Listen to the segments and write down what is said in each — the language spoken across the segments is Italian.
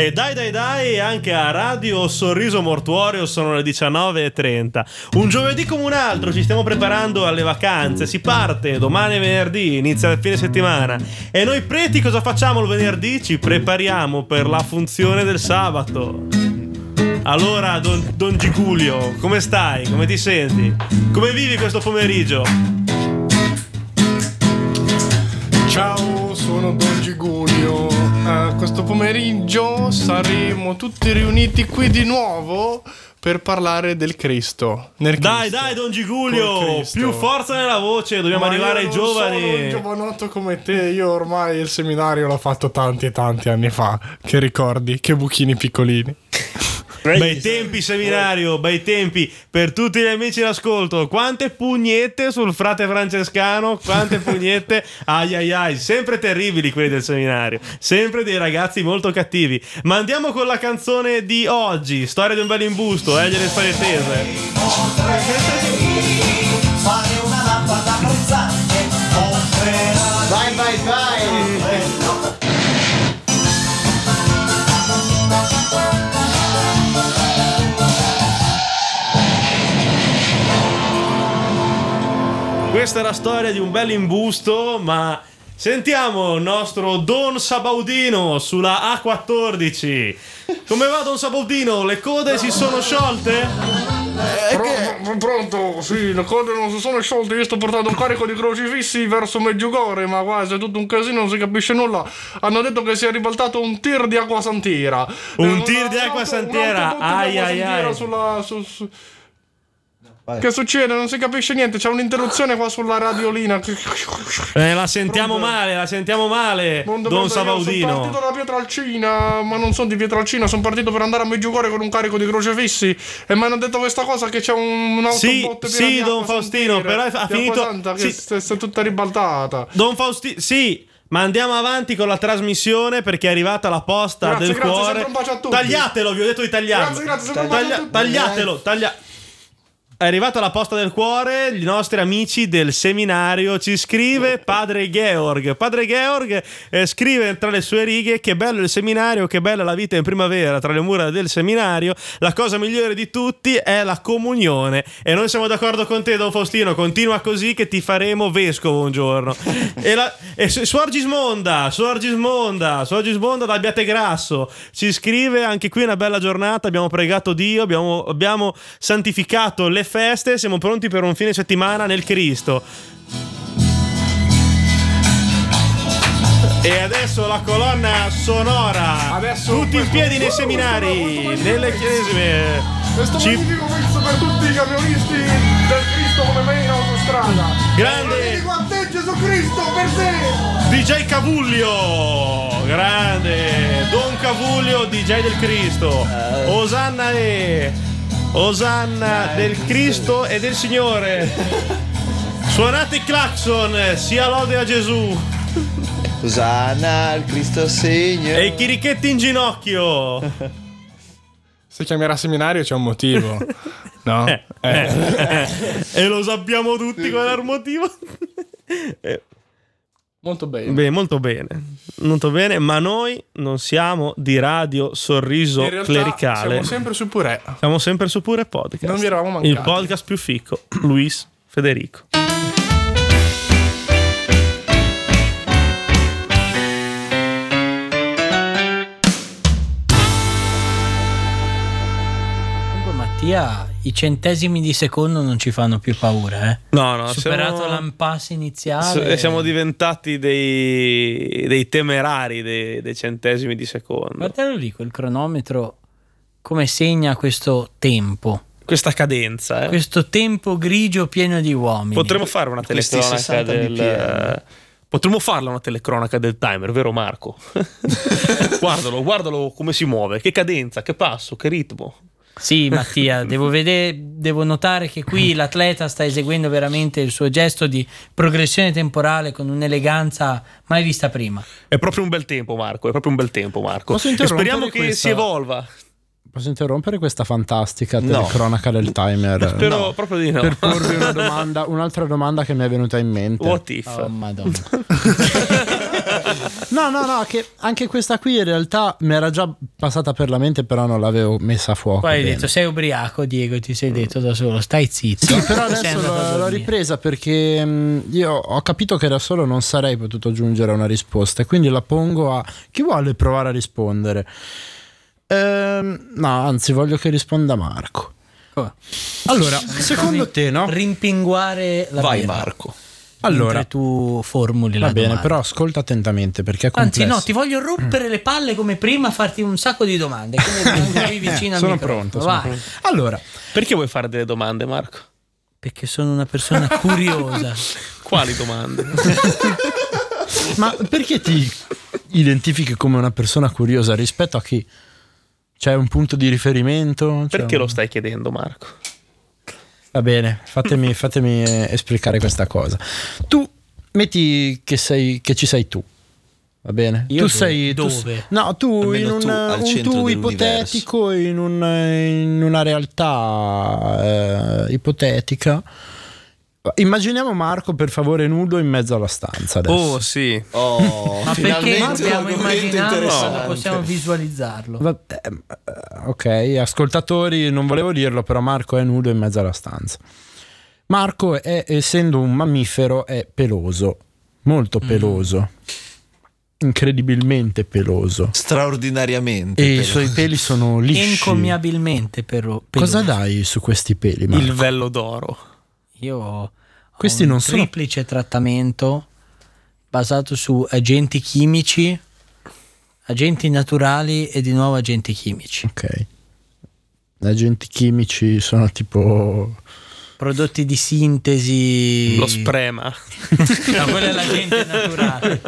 E dai dai dai, anche a Radio Sorriso Mortuorio sono le 19.30. Un giovedì come un altro, ci stiamo preparando alle vacanze. Si parte domani venerdì, inizia il fine settimana. E noi preti cosa facciamo il venerdì? Ci prepariamo per la funzione del sabato. Allora, Don, don Gigulio, come stai? Come ti senti? Come vivi questo pomeriggio? Ciao, sono Don questo pomeriggio saremo tutti riuniti qui di nuovo per parlare del Cristo. Nel Dai, Cristo. dai, Don Gigulio, più forza nella voce, dobbiamo Ma arrivare ai giovani. Sono un giovanotto come te, io ormai il seminario l'ho fatto tanti e tanti anni fa. Che ricordi? Che buchini piccolini. Bei tempi seminario, bei tempi per tutti gli amici in ascolto. Quante pugnette sul frate francescano, quante pugnette. Ai ai ai, sempre terribili quelli del seminario, sempre dei ragazzi molto cattivi. Ma andiamo con la canzone di oggi, storia di un bel imbusto, eh, gliele spalle tese. fare una lampada frizzante Vai, vai, vai! Questa è la storia di un bel imbusto, ma sentiamo il nostro Don Sabaudino sulla A14. Come va Don Sabaudino? Le code si sono sciolte? Pro- pronto? Sì, le corde non si sono sciolte. Io sto portando un carico di crocifissi verso Meggiugorje, ma guarda, è tutto un casino, non si capisce nulla. Hanno detto che si è ribaltato un tir di acqua santiera. Un Eh, tir una- di acqua santiera, ai, ai, ai. sulla- su- su- Che succede? Non si capisce niente. C'è un'interruzione qua sulla radiolina. Eh, la sentiamo Pronto? male, la sentiamo male, Mondo Don Mondo, Io sono Sabaudino. partito da Pietralcina, ma non sono di Pietralcina, sono partito per andare a Meggiugorje con un carico di crocefissi e mi hanno detto questa cosa che c'è un, un Sì, autobotte piena sì, di Don Faustino, santiera, però ha finito- santa sì. che sta tutta ribaltata. Don Faustino, sì, ma andiamo avanti con la trasmissione perché è arrivata la posta Grazie, del grazie, cuore. sempre un bacio a tutti. Tagliatelo, vi ho detto di tagliarlo. Grazie, grazie, Taglia- tagliatelo, taglia- È arrivata la posta del cuore, i nostri amici del seminario ci scrive Padre Georg. Padre Georg eh, scrive tra le sue righe che bello il seminario, che bella la vita in primavera tra le mura del seminario. La cosa migliore di tutti è la comunione. E noi siamo d'accordo con te, Don Faustino. Continua così che ti faremo vescovo un giorno. e, la, e Su- Suor Gismonda, Suor Gismonda, Suor Gismonda da Abbiategrasso ci scrive anche qui una bella giornata. Abbiamo pregato Dio, abbiamo, abbiamo santificato le feste, siamo pronti per un fine settimana nel Cristo. E adesso la colonna sonora. Adesso tutti in piedi nei seminari, nelle chiese. Questo Ci- magnifico mix per tutti i camionisti del Cristo come me in autostrada. Grande Vedi quant'è Gesù Cristo per te! DJ Cavuglio, grande Don Cavuglio, DJ del Cristo. Osanna e Osanna del Cristo e del Signore. Suonate il clacson, sia lode a Gesù. Osanna, il Cristo Signore. E i chirichetti in ginocchio. Se chiamerà seminario c'è un motivo. No? Eh. e lo sappiamo tutti qual è il motivo. Molto bene. Beh, molto bene, molto bene, ma noi non siamo di radio sorriso clericale. siamo sempre su Pure. Siamo sempre su Pure Podcast. Non vi eravamo mancati. Il podcast più fico. Luis Federico. Comunque, Mattia, i centesimi di secondo non ci fanno più paura, eh. No, no, Superato siamo, l'impasse iniziale. siamo diventati dei, dei temerari dei, dei centesimi di secondo. Ma te lo dico, il cronometro come segna questo tempo. Questa cadenza, eh. Questo tempo grigio pieno di uomini. Potremmo fare una telecronaca 60 del... bpm. Potremmo farla una telecronaca del timer, vero Marco? guardalo, guardalo come si muove, che cadenza, che passo, che ritmo. Sì, Mattia, devo, vedere, devo notare che qui l'atleta sta eseguendo veramente il suo gesto di progressione temporale con un'eleganza mai vista prima. È proprio un bel tempo, Marco. È proprio un bel tempo, Marco. Posso E interrompere speriamo che questa- si evolva. Posso interrompere questa fantastica No. telecronaca del timer? Spero No. proprio di no. Per porvi una domanda, un'altra domanda che mi è venuta in mente. What if? Oh, madonna. No, no, no, che anche questa qui in realtà mi era già passata per la mente, però non l'avevo messa a fuoco. Poi hai bene. detto sei ubriaco Diego ti sei detto da solo stai zitto Sì, però adesso l'ho, l'ho ripresa perché mh, io ho capito che da solo non sarei potuto giungere a una risposta quindi la pongo a chi vuole provare a rispondere. Ehm, no, anzi, voglio che risponda Marco. Come? Allora, secondo te, no? rimpinguare la Vai birra, Marco. Allora, tu formuli la va bene, domanda. però ascolta attentamente perché è Anzi, complesso. no, ti voglio rompere le palle come prima, farti un sacco di domande. Vicino al sono pronto, sono Vai. pronto. Allora, Perché vuoi fare delle domande, Marco? Perché sono una persona curiosa. Quali domande? ma perché ti identifichi come una persona curiosa rispetto a chi? C'è un punto di riferimento? Perché un- lo stai chiedendo, Marco? Va bene, fatemi, fatemi eh, esplicare questa cosa. Tu metti che, sei, che ci sei tu. Va bene? Io tu dove? sei tu- Dove? no, tu Almeno in un, tu, un tu ipotetico in, un- in una realtà eh, ipotetica. Immaginiamo Marco per favore nudo in mezzo alla stanza adesso. Oh, sì. Oh, Ma perché dobbiamo immaginarlo possiamo visualizzarlo? Va- eh, ok, ascoltatori, non volevo dirlo, però Marco è nudo in mezzo alla stanza. Marco, è, essendo un mammifero, è peloso, molto peloso, incredibilmente peloso. Straordinariamente. E i però. suoi peli sono lisci. Encomiabilmente però. Cosa dai su questi peli, Marco? Il vello d'oro. Io ho Questi un non sono- triplice trattamento basato su agenti chimici, agenti naturali e di nuovo agenti chimici. Ok. Gli agenti chimici sono tipo... Prodotti di sintesi. Lo sprema. No, quello è l'agente naturale.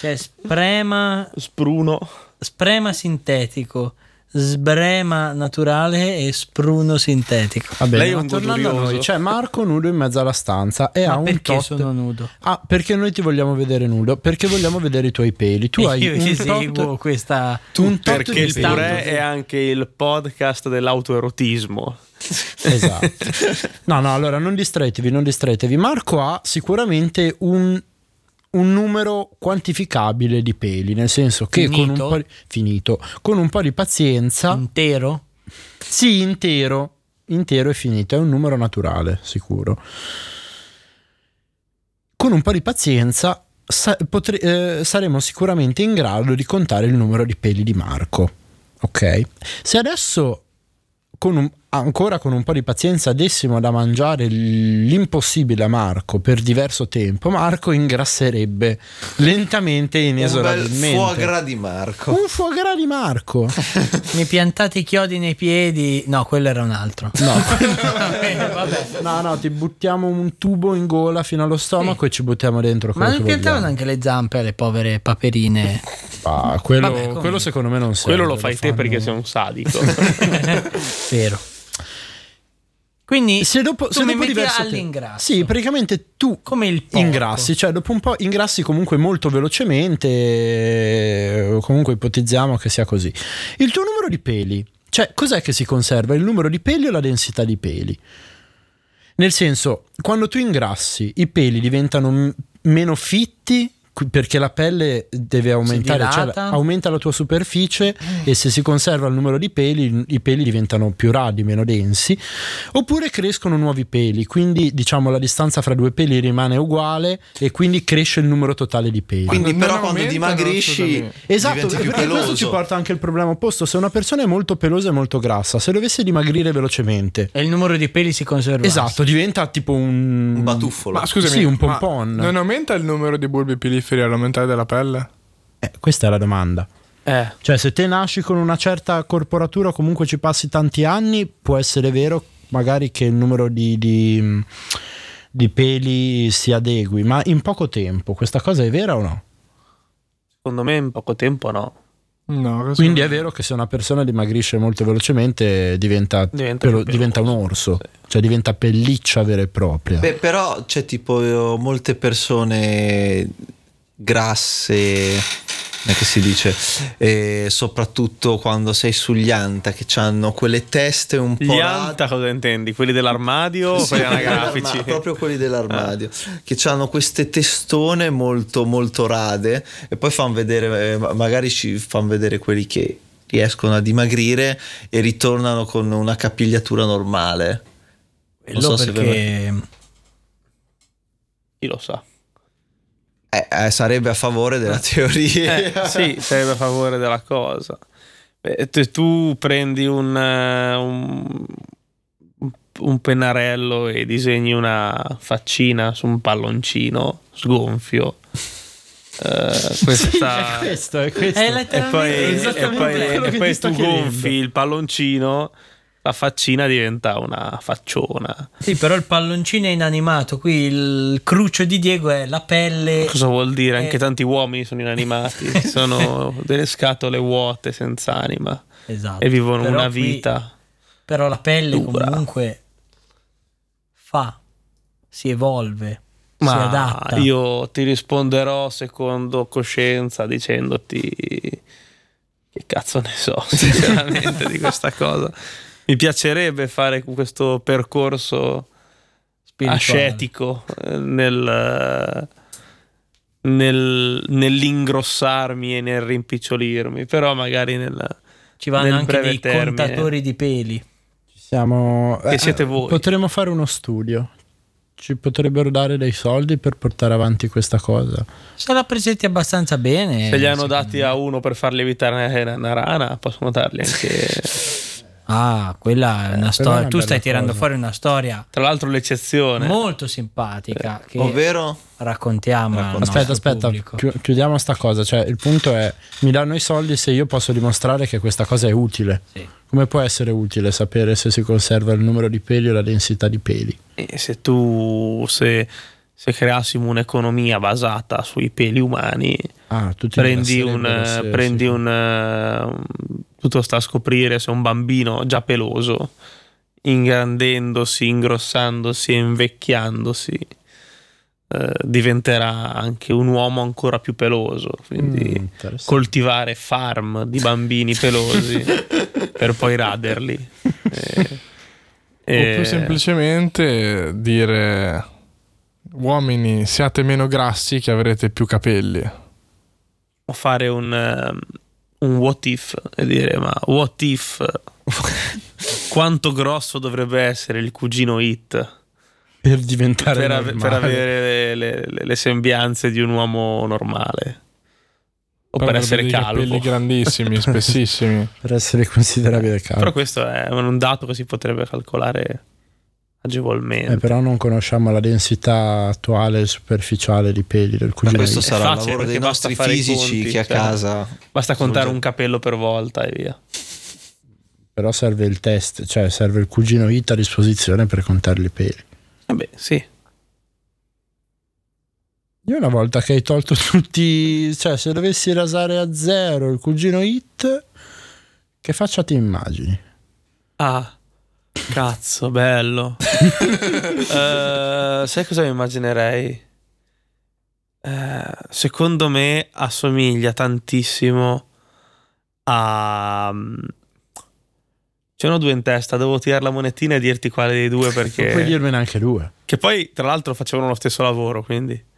Cioè, sprema, Spruno. sprema sintetico, sbrema naturale e spruno sintetico. Va bene, Lei è un tornando a noi, c'è Marco nudo in mezzo alla stanza e ha Ma un perché tot... sono nudo? Ah, perché noi ti vogliamo vedere nudo? Perché vogliamo vedere i tuoi peli. Tu hai Io un ci tot, seguo questa. un tot Perché di il purè è anche il podcast dell'autoerotismo. Esatto. No, no, allora non distraetevi, non distraetevi. Marco ha sicuramente un, un numero quantificabile di peli, nel senso che con un Finito? po' di, finito, con un po' di pazienza, Intero? sì, intero, intero è finito, è un numero naturale, sicuro. Con un po' di pazienza sa- potre- eh, saremo sicuramente in grado di contare il numero di peli di Marco. Ok? Se adesso con un- ancora con un po' di pazienza dessimo da mangiare l'impossibile a Marco per diverso tempo, Marco ingrasserebbe lentamente e un bel inesorabilmente. foie gras di Marco. Un foie gras di Marco. Mi piantate i chiodi nei piedi? No, quello era un altro. No. No, no, ti buttiamo un tubo in gola fino allo stomaco e ci buttiamo dentro Ma non piantavano anche le zampe alle povere paperine. Ah, quello, Vabbè, quello secondo me non serve. Quello lo fai te fanno- perché sei un sadico. Vero. Quindi Se dopo, se dopo diverso all'ingrasso. Sì, praticamente tu come il porco. ingrassi, cioè dopo un po' ingrassi comunque molto velocemente, eh, comunque ipotizziamo che sia così. Il tuo numero di peli, cioè cos'è che si conserva? Il numero di peli o la densità di peli? Nel senso, quando tu ingrassi, i peli diventano m- meno fitti perché la pelle deve aumentare, cioè aumenta la tua superficie e se si conserva il numero di peli, i peli diventano più radi, meno densi, oppure crescono nuovi peli, quindi diciamo la distanza fra due peli rimane uguale e quindi cresce il numero totale di peli. Quindi, non però, quando aumentano, dimagrisci. Esatto, perché questo ci porta anche il problema opposto. Se una persona è molto pelosa e molto grassa, se dovesse dimagrire velocemente, E il numero di peli si conserva. esatto, diventa tipo un, Un batuffolo. Ma scusami, Sì, un pompon. non aumenta il numero di bulbi piliferi all'aumentare della pelle? Eh, questa è la domanda. eh. Cioè, se te nasci con una certa corporatura, comunque ci passi tanti anni, può essere vero magari che il numero di, di- di peli si adegui, ma in poco tempo questa cosa è vera o no? Secondo me in poco tempo no. No, Quindi è vero che se una persona dimagrisce molto velocemente diventa, Diventa pelo- diventa un orso, sì. cioè diventa pelliccia vera e propria. Beh, però c'è tipo eh, molte persone grasse come che si dice, e soprattutto quando sei sugli anta che hanno quelle teste un po' Gli anta cosa intendi? Quelli dell'armadio o Sì, quelli quelli anagrafici? proprio quelli dell'armadio che hanno queste testone molto molto rade e poi fanno vedere eh, ma- magari ci fanno vedere quelli che riescono a dimagrire e ritornano con una capigliatura normale Quello so perché Chi lo sa? Eh, eh, sarebbe a favore della teoria Eh, sì, sarebbe a favore della cosa. Te- tu prendi un, eh, un, un pennarello e disegni una faccina su un palloncino sgonfio. Eh, questa... È questo, è questo. è e poi, e poi- quello e che poi ti sto tu chiedendo. gonfi il palloncino, la faccina diventa una facciona. Sì, però il palloncino è inanimato. Qui il cruccio di Diego è la pelle. Cosa vuol dire? Eh. Anche tanti uomini sono inanimati, sono delle scatole vuote senza anima Esatto. e vivono Però una qui- vita. però la pelle dura. comunque fa, si evolve, si Ma adatta. io ti risponderò secondo coscienza dicendoti che cazzo ne so sinceramente di questa cosa. Mi piacerebbe fare questo percorso ascetico eh, nel, nel- nell'ingrossarmi e nel rimpicciolirmi, però magari nel, Ci vanno nel anche breve dei termine. contatori di peli. Siamo, Che siete voi. Potremmo fare uno studio. Ci potrebbero dare dei soldi per portare avanti questa cosa. Se la presenti abbastanza bene. Se li hanno dati me. a uno per farli evitare una, una rana, possono darli anche. Ah, quella è una quella storia. è una tu stai tirando cosa. fuori una storia Tra l'altro, l'eccezione. molto simpatica che ovvero raccontiamo. Aspetta, aspetta, pubblico. chi- chiudiamo sta cosa. Cioè, il punto è: mi danno i soldi se io posso dimostrare che questa cosa è utile. Sì. Come può essere utile sapere se si conserva il numero di peli o la densità di peli? E se tu, se, se creassimo un'economia basata sui peli umani, Ah, tutti prendi un, prendi sì. un, eh, un- tutto sta a scoprire se un bambino già peloso, ingrandendosi, ingrossandosi e invecchiandosi, eh, diventerà anche un uomo ancora più peloso. Quindi Mm, coltivare farm di bambini pelosi per poi raderli. Eh, O eh, più semplicemente dire uomini siate meno grassi che avrete più capelli. o fare un, ehm, un what if e dire ma what if quanto grosso dovrebbe essere il cugino Hit per diventare per, ave- per avere le, le- le- le sembianze di un uomo normale o per avrebbe essere capelli calvo grandissimi, spessissimi. per essere considerabile calvo. però questo è un dato che si potrebbe calcolare agevolmente Eh, però non conosciamo la densità attuale superficiale di peli del Ma cugino. questo Hit. sarà il facile, lavoro dei nostri fisici conti, che a cioè. casa basta contare un capello per volta e via Però serve il test, cioè serve il cugino hit a disposizione per contare i peli. vabbè sì Io una volta che hai tolto tutti, cioè se dovessi rasare a zero il cugino hit, che faccia ti immagini? Ah, cazzo, bello. Eh, sai cosa mi immaginerei? Eh, secondo me assomiglia tantissimo a... Ce n'ho due in testa, devo tirare la monetina e dirti quale dei due Non puoi perché... dirmene anche due. Che poi, tra l'altro, facevano lo stesso lavoro, quindi...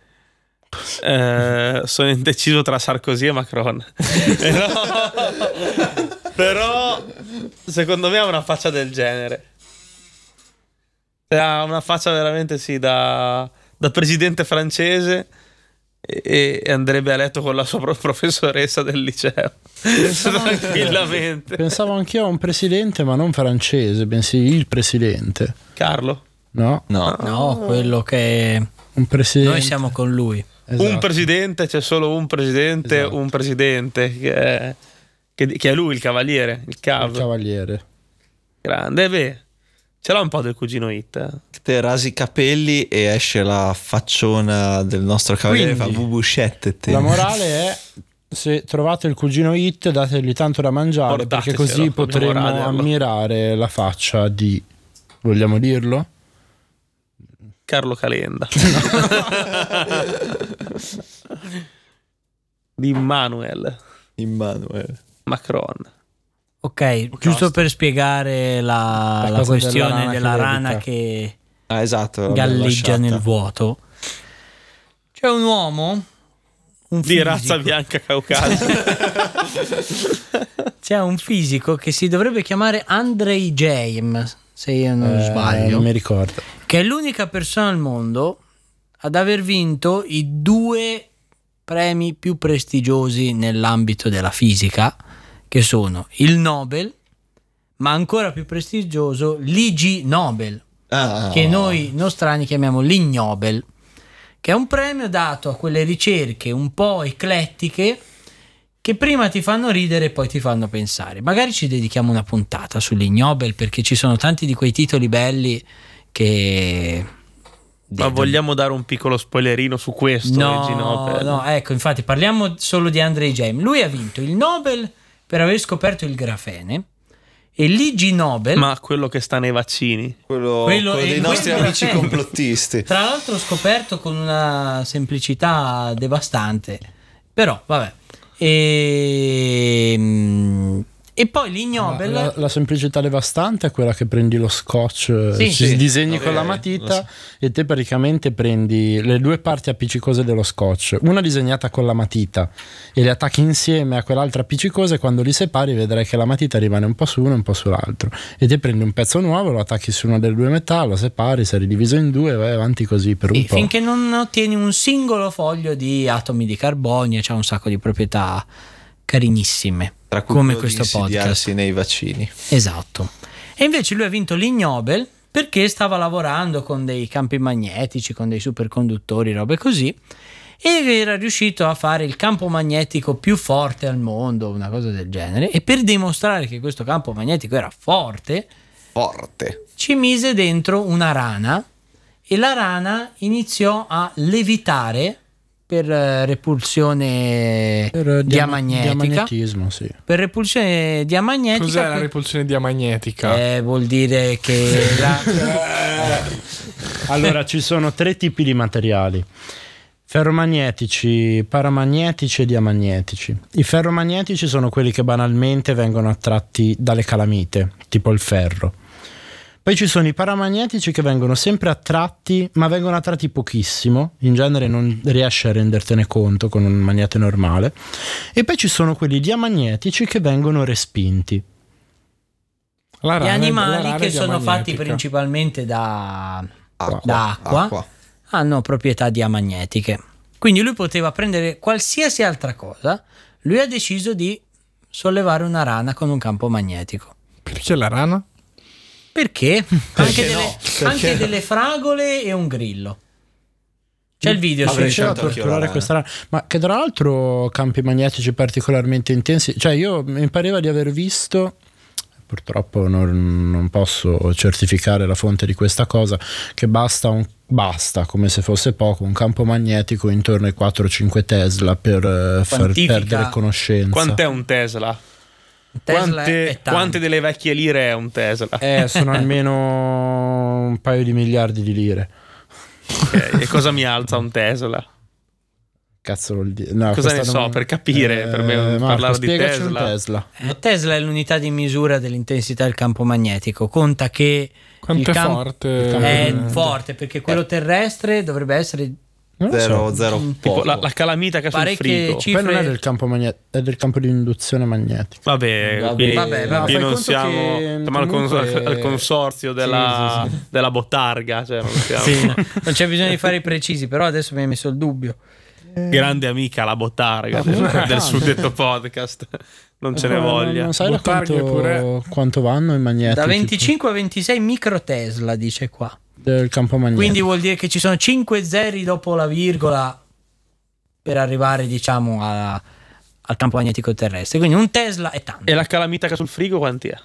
Eh, sono indeciso tra Sarkozy e Macron. però, però, secondo me ha una faccia del genere. Ha una faccia veramente, sì, da, da presidente francese e, e andrebbe a letto con la sua pro- professoressa del liceo. Tranquillamente. Pensavo anch'io a un presidente, ma non francese, bensì il presidente. Carlo. No, no No, quello che un presidente. noi siamo con lui. Esatto. Un presidente, c'è solo un presidente, Esatto. un presidente che è, che, che è lui il cavaliere, il il cav. cavaliere. Grande, beh, ce l'ha un po' del cugino Hit. eh. te rasi i capelli e esce la facciona del nostro cavaliere e fa Quindi, bubushette te. La morale è se trovate il cugino hit dategli tanto da mangiare perché così Portatecelo, potremo ammirare la faccia di vogliamo dirlo? Carlo Calenda. di Immanuel Immanuel. Macron. Ok, giusto per spiegare la, La questione della della rana rana, che che, Ah, esatto. galleggia nel vuoto. C'è un uomo, un Di fisico, razza bianca caucasica. c'è un fisico che si dovrebbe chiamare Andrei James, se io non Eh, sbaglio. Non mi ricordo. che è l'unica persona al mondo ad aver vinto i due premi più prestigiosi nell'ambito della fisica, che sono il Nobel, ma ancora più prestigioso l'IG Nobel, Ah, che noi nostrani chiamiamo l'Ignobel, che è un premio dato a quelle ricerche un po' eclettiche che prima ti fanno ridere e poi ti fanno pensare. Magari ci dedichiamo una puntata sull'Ignobel perché ci sono tanti di quei titoli belli che... Ma vogliamo dare un piccolo spoilerino su questo? No, no, ecco, infatti parliamo solo di Andrei James. Lui ha vinto il Nobel per aver scoperto il grafene e l'IG Nobel Ma quello che sta nei vaccini. quello, quello- quello dei nostri quello amici grafene. complottisti. Tra l'altro scoperto con una semplicità devastante. Però, vabbè. E, e poi l'Ignobel... La, la semplicità devastante è quella che prendi lo scotch, eh, Sì. ci Sì. disegni Ok, con la matita so. e te praticamente prendi le due parti appiccicose dello scotch, una disegnata con la matita e le attacchi insieme a quell'altra appiccicosa e quando li separi vedrai che la matita rimane un po' su uno e un po' sull'altro e te prendi un pezzo nuovo, lo attacchi su una delle due metà, lo separi, sei ridiviso in due e vai avanti così per un Sì, po'. finché non ottieni un singolo foglio di atomi di carbonio, c'è un sacco di proprietà carinissime. Tra cui come questo podcast. nei vaccini. Esatto. E invece lui ha vinto l'Ignobel perché stava lavorando con dei campi magnetici, con dei superconduttori, robe così, e era riuscito a fare il campo magnetico più forte al mondo, una cosa del genere. E per dimostrare che questo campo magnetico era forte, Forte. ci mise dentro una rana e la rana iniziò a levitare per eh, repulsione Per, eh, diama- diamagnetica. diamagnetismo, sì. Per repulsione diamagnetica. Cos'è la repulsione diamagnetica? eh, vuol dire che la- Allora, ci sono tre tipi di materiali. Ferromagnetici, paramagnetici e diamagnetici. I ferromagnetici sono quelli che banalmente vengono attratti dalle calamite, tipo il ferro. Poi ci sono i paramagnetici che vengono sempre attratti, ma vengono attratti pochissimo, in genere non riesci a rendertene conto con un magnete normale. E poi ci sono quelli diamagnetici che vengono respinti. La gli rana- la animali che sono fatti principalmente da, Acqua. da acqua, hanno proprietà diamagnetiche. Quindi lui poteva prendere qualsiasi altra cosa, lui ha deciso di sollevare una rana con un campo magnetico. Perché la rana? Perché? Anche, delle, no? anche Perché? delle fragole e un grillo. C'è il video su la torturare questa rana. Ma che tra l'altro campi magnetici particolarmente intensi. Cioè, io mi pareva di aver visto. Purtroppo non, non posso certificare la fonte di questa cosa. Che basta, un, basta come se fosse poco, un campo magnetico intorno ai 4-5 Tesla per eh, far perdere conoscenza. Quant'è un Tesla? Quante, quante delle vecchie lire è un Tesla? Eh, sono almeno un paio di miliardi di lire. Ok, E cosa mi alza un Tesla? Cazzo vuol dire? No, Cosa ne so, non- per capire, per me Marco, parlare di Tesla. Tesla. Eh, Tesla è l'unità di misura dell'intensità del campo magnetico. Conta che Quanto il è campo forte? è Eh, forte perché quello terrestre dovrebbe essere Non lo so. Tipo la, la calamita che ha sul Parecchie frigo. cifre. Poi non è del campo magnetico, è del campo di induzione magnetica. Vabbè, Vabbè, qui, vabbè, vabbè, qui non siamo, che siamo al, comunque- al consorzio della, sì, sì. della bottarga. Cioè non siamo Sì, non c'è bisogno di fare i precisi, però adesso mi hai messo il dubbio. grande amica la bottarga del, del suddetto podcast. Non ce ne Eh, Non- voglia. Non sai quanto, pure. quanto vanno i magneti Da tipo, 25 a 26 microtesla, dice qua. Del campo magnetico. Quindi vuol dire che ci sono 5 zeri dopo la virgola per arrivare, diciamo, a- al campo magnetico terrestre. Quindi un Tesla è tanto. E la calamita che ha sul frigo quanti è?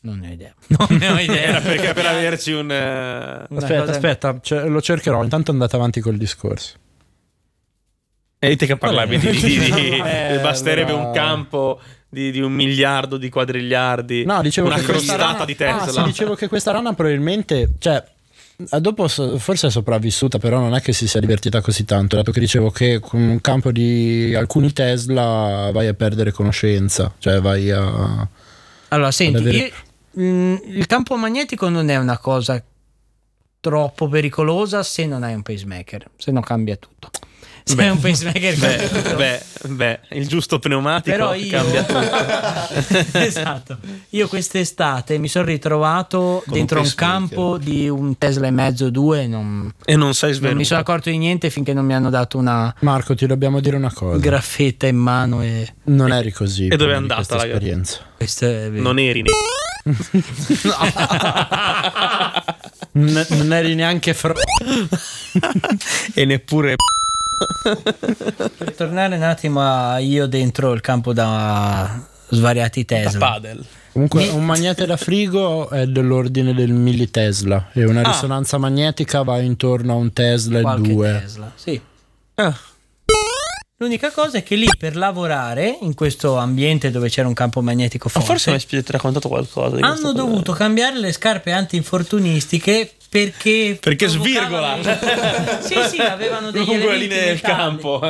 Non ne ho idea. Non ne ho idea. Era perché per averci un... Una aspetta, cosa- aspetta, cioè, lo cercherò. Intanto andate avanti col discorso. E dite che parlavi di... di- di- Eh, basterebbe allora- un campo di, di un miliardo di quadrigliardi. No, dicevo una che questa crostata rana- di Ah, Tesla. sì, dicevo che questa rana probabilmente, cioè, Ah, dopo so- forse è sopravvissuta, però non è che si sia divertita così tanto, dato che dicevo che con un campo di alcuni Tesla vai a perdere conoscenza, cioè vai a... Allora, senti, avere- io- mm, il campo magnetico non è una cosa troppo pericolosa se non hai un pacemaker, se no cambia tutto. Se hai un pacemaker Beh, beh, beh, il giusto pneumatico Però io, cambia tutto. esatto. Io quest'estate mi sono ritrovato un dentro un campo di un Tesla e mezzo, due. Non, E non sei non svenuto. mi sono accorto di niente finché non mi hanno dato una Marco, ti dobbiamo dire una cosa. graffetta in mano. E non eri così. E dove è andata la esperienza? è. Non eri ne- Non, non eri neanche fro- e neppure Per tornare un attimo a io dentro il campo da svariati da Tesla. padel. Comunque un magnete da frigo è dell'ordine del millitesla e una Ah. risonanza magnetica va intorno a un Tesla e Qualche due. Tesla. Sì. Ah, L'unica cosa è che lì per lavorare in questo ambiente dove c'era un campo magnetico ma forte, forse mi hai raccontato qualcosa. hanno dovuto cambiare le scarpe antinfortunistiche perché Perché svirgola. sì, sì, avevano degli Lungo elementi linea del campo.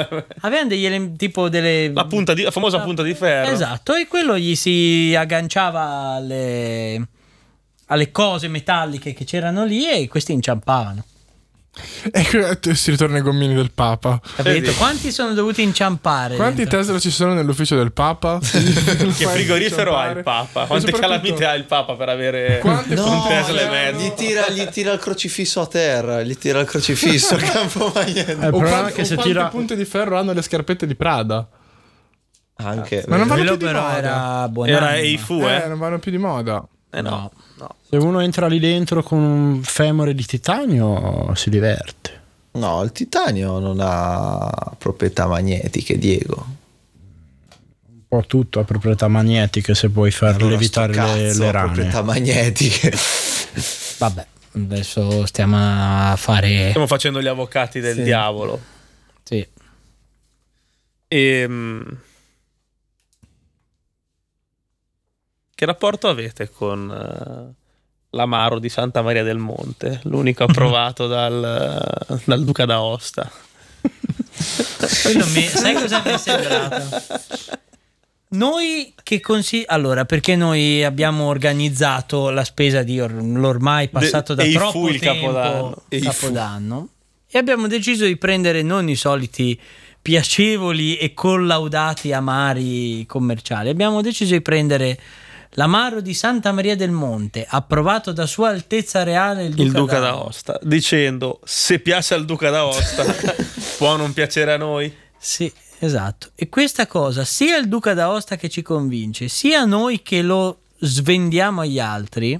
Avevano degli ele- tipo delle La, punta di- la famosa punta di ferro. Esatto, e quello gli si agganciava alle, alle cose metalliche che c'erano lì e questi inciampavano. E qui si ritorna ai gommini del Papa. Capito? Quanti sono dovuti inciampare? Quanti dentro? Tesla ci sono nell'ufficio del Papa? Che frigorifero ha il Papa? Quante calamite ha il Papa per avere Quante un Tesla e mezzo? Gli tira, gli tira il crocifisso a terra, gli tira il crocifisso al campo magnetico. Eh, O, quanti, che o se quante tira punte di ferro hanno le scarpette di Prada? Anche. Ma non vanno più di moda. era Era. Eifu, Eh, eh? non vanno più di moda. Eh no. no. se uno entra lì dentro con un femore di titanio si diverte. No, il titanio non ha proprietà magnetiche, Diego. Un po' tutto ha proprietà magnetiche se puoi far Allora, levitare le, le ha rane. proprietà magnetiche. Vabbè, adesso stiamo a fare... Stiamo facendo gli avvocati del Sì. diavolo. Sì. Ehm, Che rapporto avete con eh, l'amaro di Santa Maria del Monte? L'unico approvato dal, dal Duca d'Aosta. Mi- sai cosa mi è sembrato? Noi che consigliamo allora perché noi abbiamo organizzato la spesa di or- l'ormai passato da e i troppo fu il tempo Capodanno. E. Capodanno e abbiamo deciso di prendere non i soliti piacevoli e collaudati amari commerciali abbiamo deciso di prendere l'amaro di Santa Maria del Monte approvato da Sua Altezza Reale il Duca, Il Duca d'Aosta. dicendo se piace al Duca d'Aosta può non piacere a noi. Sì, esatto. E questa cosa, sia il Duca d'Aosta che ci convince, sia noi che lo svendiamo agli altri,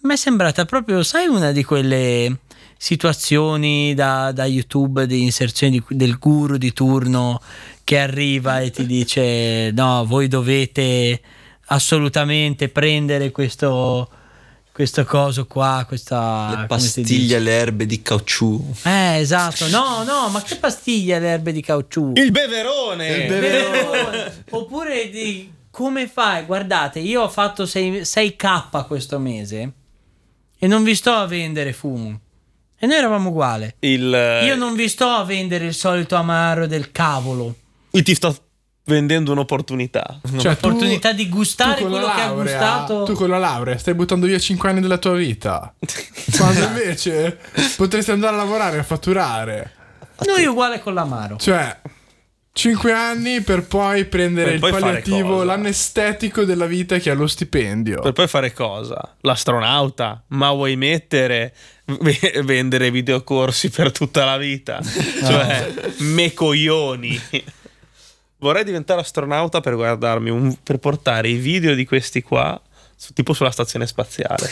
mi è sembrata proprio, sai, una di quelle situazioni da, da YouTube di inserzioni di- del guru di turno che arriva e ti dice no, voi dovete assolutamente prendere questo, questo coso qua, questa... Le pastiglie alle erbe di caucciù. Eh, esatto. No, no, ma che pastiglie le erbe di caucciù? Il beverone! Il beverone. Oppure di come fai? Guardate, io ho fatto 6, 6k questo mese e non vi sto a vendere fumo. E noi eravamo uguali. Il, Io non vi sto a vendere il solito amaro del cavolo. io ti sto vendendo un'opportunità. Cioè, tu- L'opportunità di gustare tu quello la che ha laurea- gustato. Tu con la laurea stai buttando via 5 anni della tua vita. Quando invece potresti andare a lavorare a fatturare. Noi uguale con l'amaro. Cioè, 5 anni per poi prendere Per il poi palliativo, l'anestetico della vita che ha lo stipendio. Per poi fare cosa? L'astronauta? Ma vuoi mettere v- vendere videocorsi per tutta la vita? Cioè, me coglioni. Vorrei diventare astronauta per guardarmi un- per portare i video di questi qua tipo sulla stazione spaziale.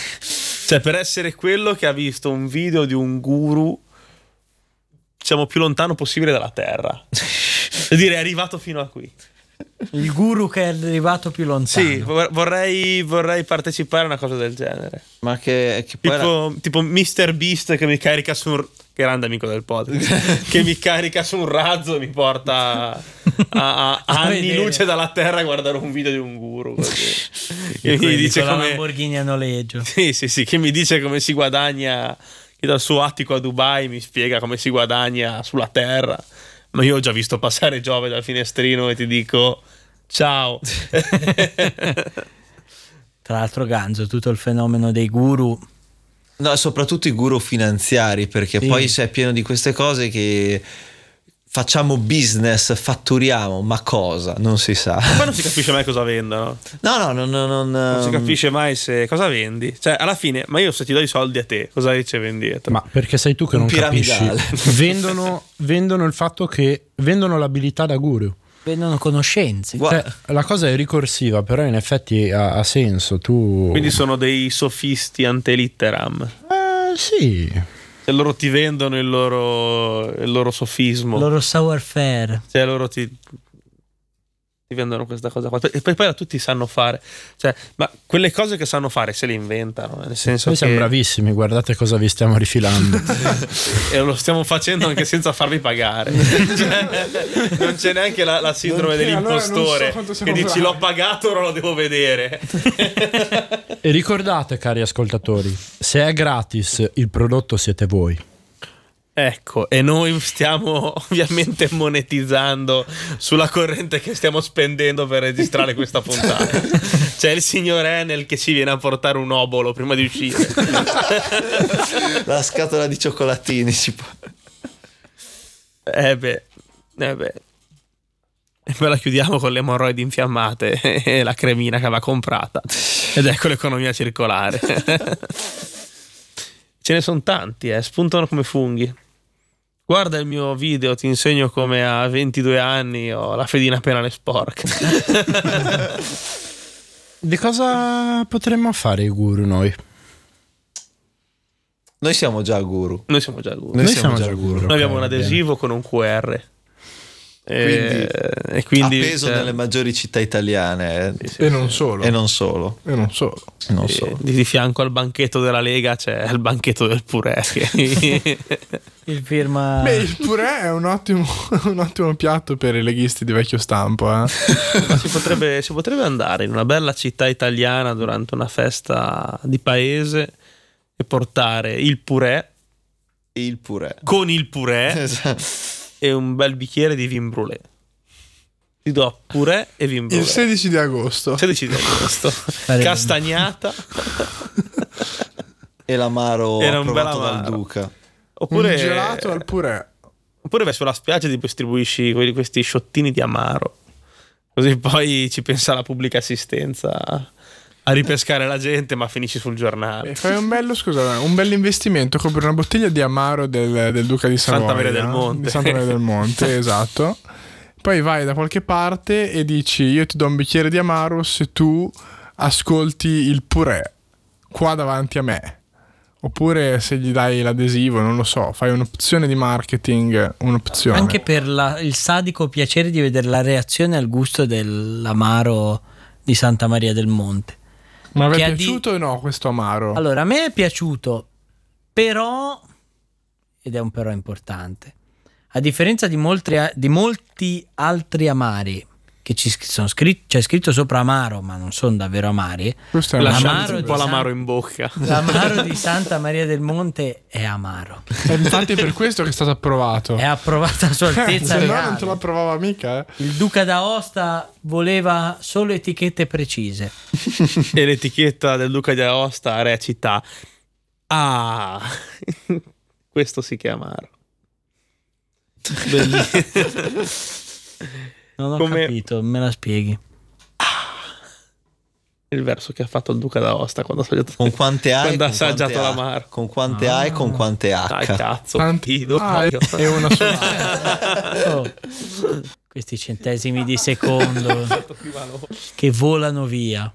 Cioè, per essere quello che ha visto un video di un guru diciamo più lontano possibile dalla Terra. Per dire, è arrivato fino a qui. Il guru che è arrivato più lontano. Sì, vor- vorrei, vorrei partecipare a una cosa del genere. Ma che, che poi era- Tipo, tipo Mr. Beast che mi carica su un. Grande amico del podcast. che mi carica su un razzo e mi porta a, a- a anni vedere. luce dalla terra a guardare un video di un guru. Che mi dice con la come. Lamborghini a noleggio. Sì, sì, sì, che mi dice come si guadagna. dal suo attico a Dubai mi spiega come si guadagna sulla terra. Ma io ho già visto passare Giove dal finestrino e ti dico ciao. Tra l'altro, Ganzo, tutto il fenomeno dei guru. No, soprattutto i guru finanziari, perché Sì. poi sei pieno di queste cose che facciamo business, fatturiamo, ma cosa? Non si sa. Poi non si capisce mai cosa vendono. No, no, no, no, non, Non si ehm, capisce mai se cosa vendi. Cioè, alla fine, ma io se ti do i soldi a te, cosa ricevi indietro? Ma perché sei tu che Un non capisci? piramidale. vendono, vendono il fatto che vendono l'abilità da guru. Vendono conoscenze. Cioè, la cosa è ricorsiva, però in effetti ha, ha senso. Tu. Quindi sono dei sofisti ante litteram. Eh, sì. Cioè, loro ti vendono il loro, il loro sofismo. Loro savoir-faire. Cioè, loro ti, ti vendono questa cosa qua. E poi, poi tutti sanno fare. Cioè, ma quelle cose che sanno fare se le inventano. Nel senso Noi siamo che bravissimi, guardate cosa vi stiamo rifilando. e lo stiamo facendo anche senza farvi pagare. Cioè, non c'è neanche la, la sindrome c'è, allora so dell'impostore che siamo dici bravi. l'ho pagato, ora lo devo vedere. e ricordate, cari ascoltatori, se è gratis, il prodotto siete voi. Ecco, e noi stiamo ovviamente monetizzando sulla corrente che stiamo spendendo per registrare questa puntata. C'è il signor Enel che ci viene a portare un obolo prima di uscire. la scatola di cioccolatini si può... Eh beh, eh beh. E poi la chiudiamo con le emorroidi infiammate e la cremina che aveva comprata. Ed ecco l'economia circolare. Ce ne sono tanti, eh, spuntano come funghi. Guarda il mio video, ti insegno come a 22 anni ho la fedina penale sporca. Di cosa potremmo fare i guru noi? Noi siamo già guru. Noi siamo già guru. Noi, Noi siamo, siamo già guru. guru. Noi abbiamo un adesivo con un QR. E, e quindi Appeso cioè, nelle maggiori città italiane eh, E non solo. e non solo. E non solo. e non e solo. di di fianco al banchetto della Lega c'è il banchetto del purè. Il firma. Beh, il purè è un ottimo, un ottimo piatto per i leghisti di vecchio stampo. Eh? Si, potrebbe, si potrebbe andare in una bella città italiana durante una festa di paese e portare il purè Il purè. con il purè Esatto. e un bel bicchiere di vin brûlé. Ti do purè e vin brûlé. Il 16 di agosto. 16 di agosto. Castagnata. E l'amaro Era un bel dal amaro. duca. Oppure, Un gelato al purè. oppure vai sulla spiaggia e ti distribuisci quelli- questi sciottini di amaro. Così poi ci pensa la pubblica assistenza a ripescare la gente, ma finisci sul giornale. E fai un bello, scusa, un bel investimento. Compri una bottiglia di amaro del, del Duca di Savoia. Santa Maria del Monte. Di Santa Maria del Monte, esatto. Poi vai da qualche parte e dici: Io ti do un bicchiere di amaro se tu ascolti il purè qua davanti a me. Oppure se gli dai l'adesivo, non lo so, fai un'opzione di marketing, un'opzione. Anche per la- il sadico piacere di vedere la reazione al gusto dell'amaro di Santa Maria del Monte. Ma vi è ha di- piaciuto o no questo amaro? Allora, a me è piaciuto, però, ed è un però importante, a differenza di molti, di molti altri amari che ci sono scritti, c'è scritto sopra amaro, ma non sono davvero amari, questo è un Lasciando L'amaro un po' San- l'amaro in bocca. l'amaro di Santa Maria del Monte è amaro. E infatti è per questo che è stato approvato. È approvata a sua altezza Se no non te lo approvava mica, eh. Il duca d'Aosta voleva solo etichette precise. e l'etichetta del Duca di Aosta recita Ah, questo si chiama amaro. Bellissimo. Non ho Come- capito, me la spieghi. Il verso che ha fatto il Duca d'Aosta quando ha assaggiato, Con quante hai? quando ha con quante assaggiato ha? l'amaro. Con quante hai e con quante H? Dai, cazzo, Tanti- Pido, Ah, e una sola. Oh, questi centesimi di secondo che volano via.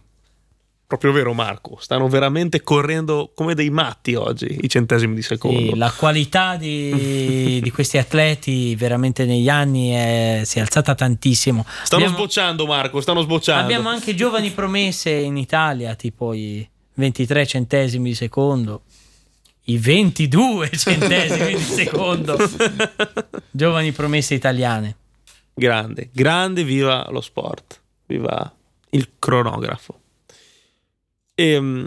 Proprio vero Marco, stanno veramente correndo come dei matti oggi i centesimi di secondo. Sì, la qualità di, di questi atleti veramente negli anni è- si è alzata tantissimo. Stanno abbiamo, sbocciando Marco, stanno sbocciando. abbiamo anche giovani promesse in Italia, tipo i 23 centesimi di secondo. I 22 centesimi di secondo. Giovani promesse italiane. Grande, grande, viva lo sport, viva il cronografo. Ehm,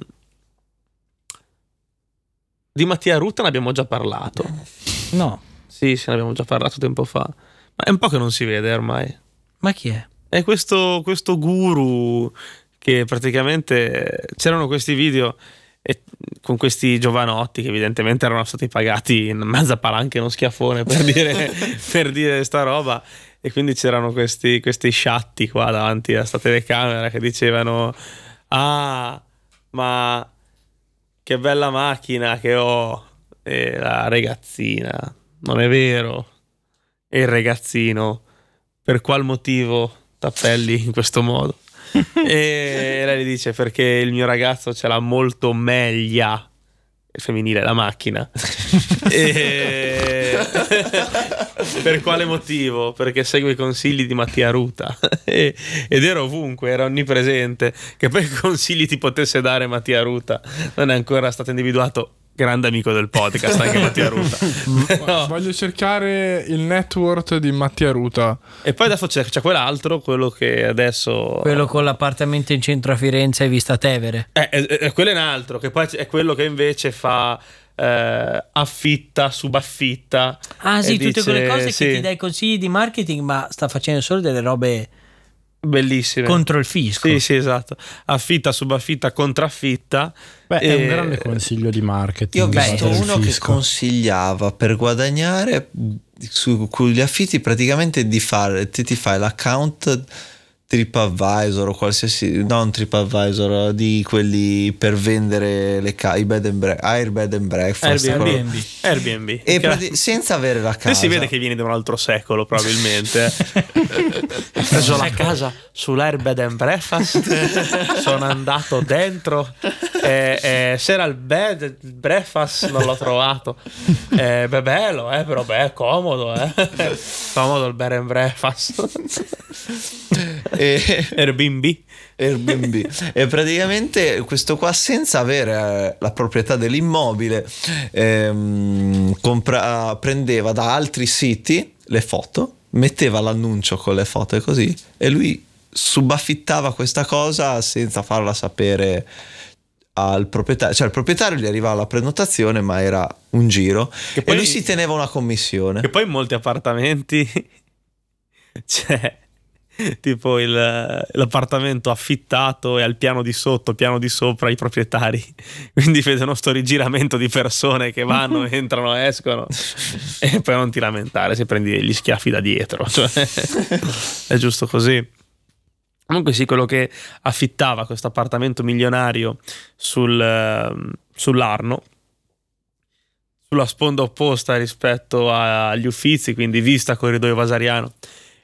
Di Mattia Ruta ne abbiamo già parlato. No, Sì, sì, ne abbiamo già parlato tempo fa. Ma è un po' che non si vede ormai. ma chi è? È questo, questo guru che praticamente c'erano questi video e- con questi giovanotti che evidentemente erano stati pagati in mezza palanca e uno schiaffone per dire, per dire sta roba. E quindi c'erano questi, questi sciatti qua davanti a sta telecamera che dicevano: Ah, ma che bella macchina che ho! E la ragazzina, non è vero? E il ragazzino, per qual motivo t'appelli in questo modo? e lei gli dice perché il mio ragazzo ce l'ha molto meglio il femminile la macchina. E... per quale motivo? Perché segue i consigli di Mattia Ruta. E- ed era ovunque era onnipresente. Che poi consigli ti potesse dare Mattia Ruta non è ancora stato individuato grande amico del podcast anche Mattia Ruta Però- Voglio cercare il network di Mattia Ruta. e poi adesso c'è, c'è quell'altro quello che adesso Quello con l'appartamento in centro a Firenze e vista Tevere. Eh, eh, eh, quello è un altro, che poi è quello che invece fa eh, affitta, subaffitta. Ah sì, tutte dice- quelle cose sì, che ti dai consigli di marketing, ma sta facendo solo delle robe Bellissime. contro il fisco. Sì, sì, esatto. Affitta, subaffitta, contraffitta. Beh, è un E- grande consiglio di marketing. Io ho visto uno che consigliava per guadagnare su gli affitti praticamente di fare, ti, ti fai l'account TripAdvisor o qualsiasi, non TripAdvisor, di quelli per vendere le ca- i bed and break, Air Bed and Breakfast. Airbnb. Airbnb. E prati- senza avere la casa. si vede che vieni da un altro secolo, probabilmente. Ho preso la casa sull'Airbed and Breakfast. Sono andato dentro. E, e c'era il bed and breakfast, non l'ho trovato. Eh, beh, bello, eh, però beh, è comodo, eh. Comodo il bed and breakfast. E- Airbnb. Airbnb. E praticamente questo qua senza avere eh, la proprietà dell'immobile ehm, compra- prendeva da altri siti le foto metteva l'annuncio con le foto e così e lui subaffittava questa cosa senza farla sapere al proprietario. Cioè il proprietario gli arrivava la prenotazione ma era un giro poi- e lui si teneva una commissione. Che poi in molti appartamenti c'è tipo il- l'appartamento affittato e al piano di sotto, piano di sopra i proprietari. Quindi vedono sto rigiramento di persone che vanno, entrano, escono. E poi non ti lamentare se prendi degli schiaffi da dietro. Cioè, è giusto così. Comunque sì, quello che affittava questo appartamento milionario sul, ehm, sull'Arno, sulla sponda opposta rispetto agli Uffizi, quindi vista corridoio vasariano,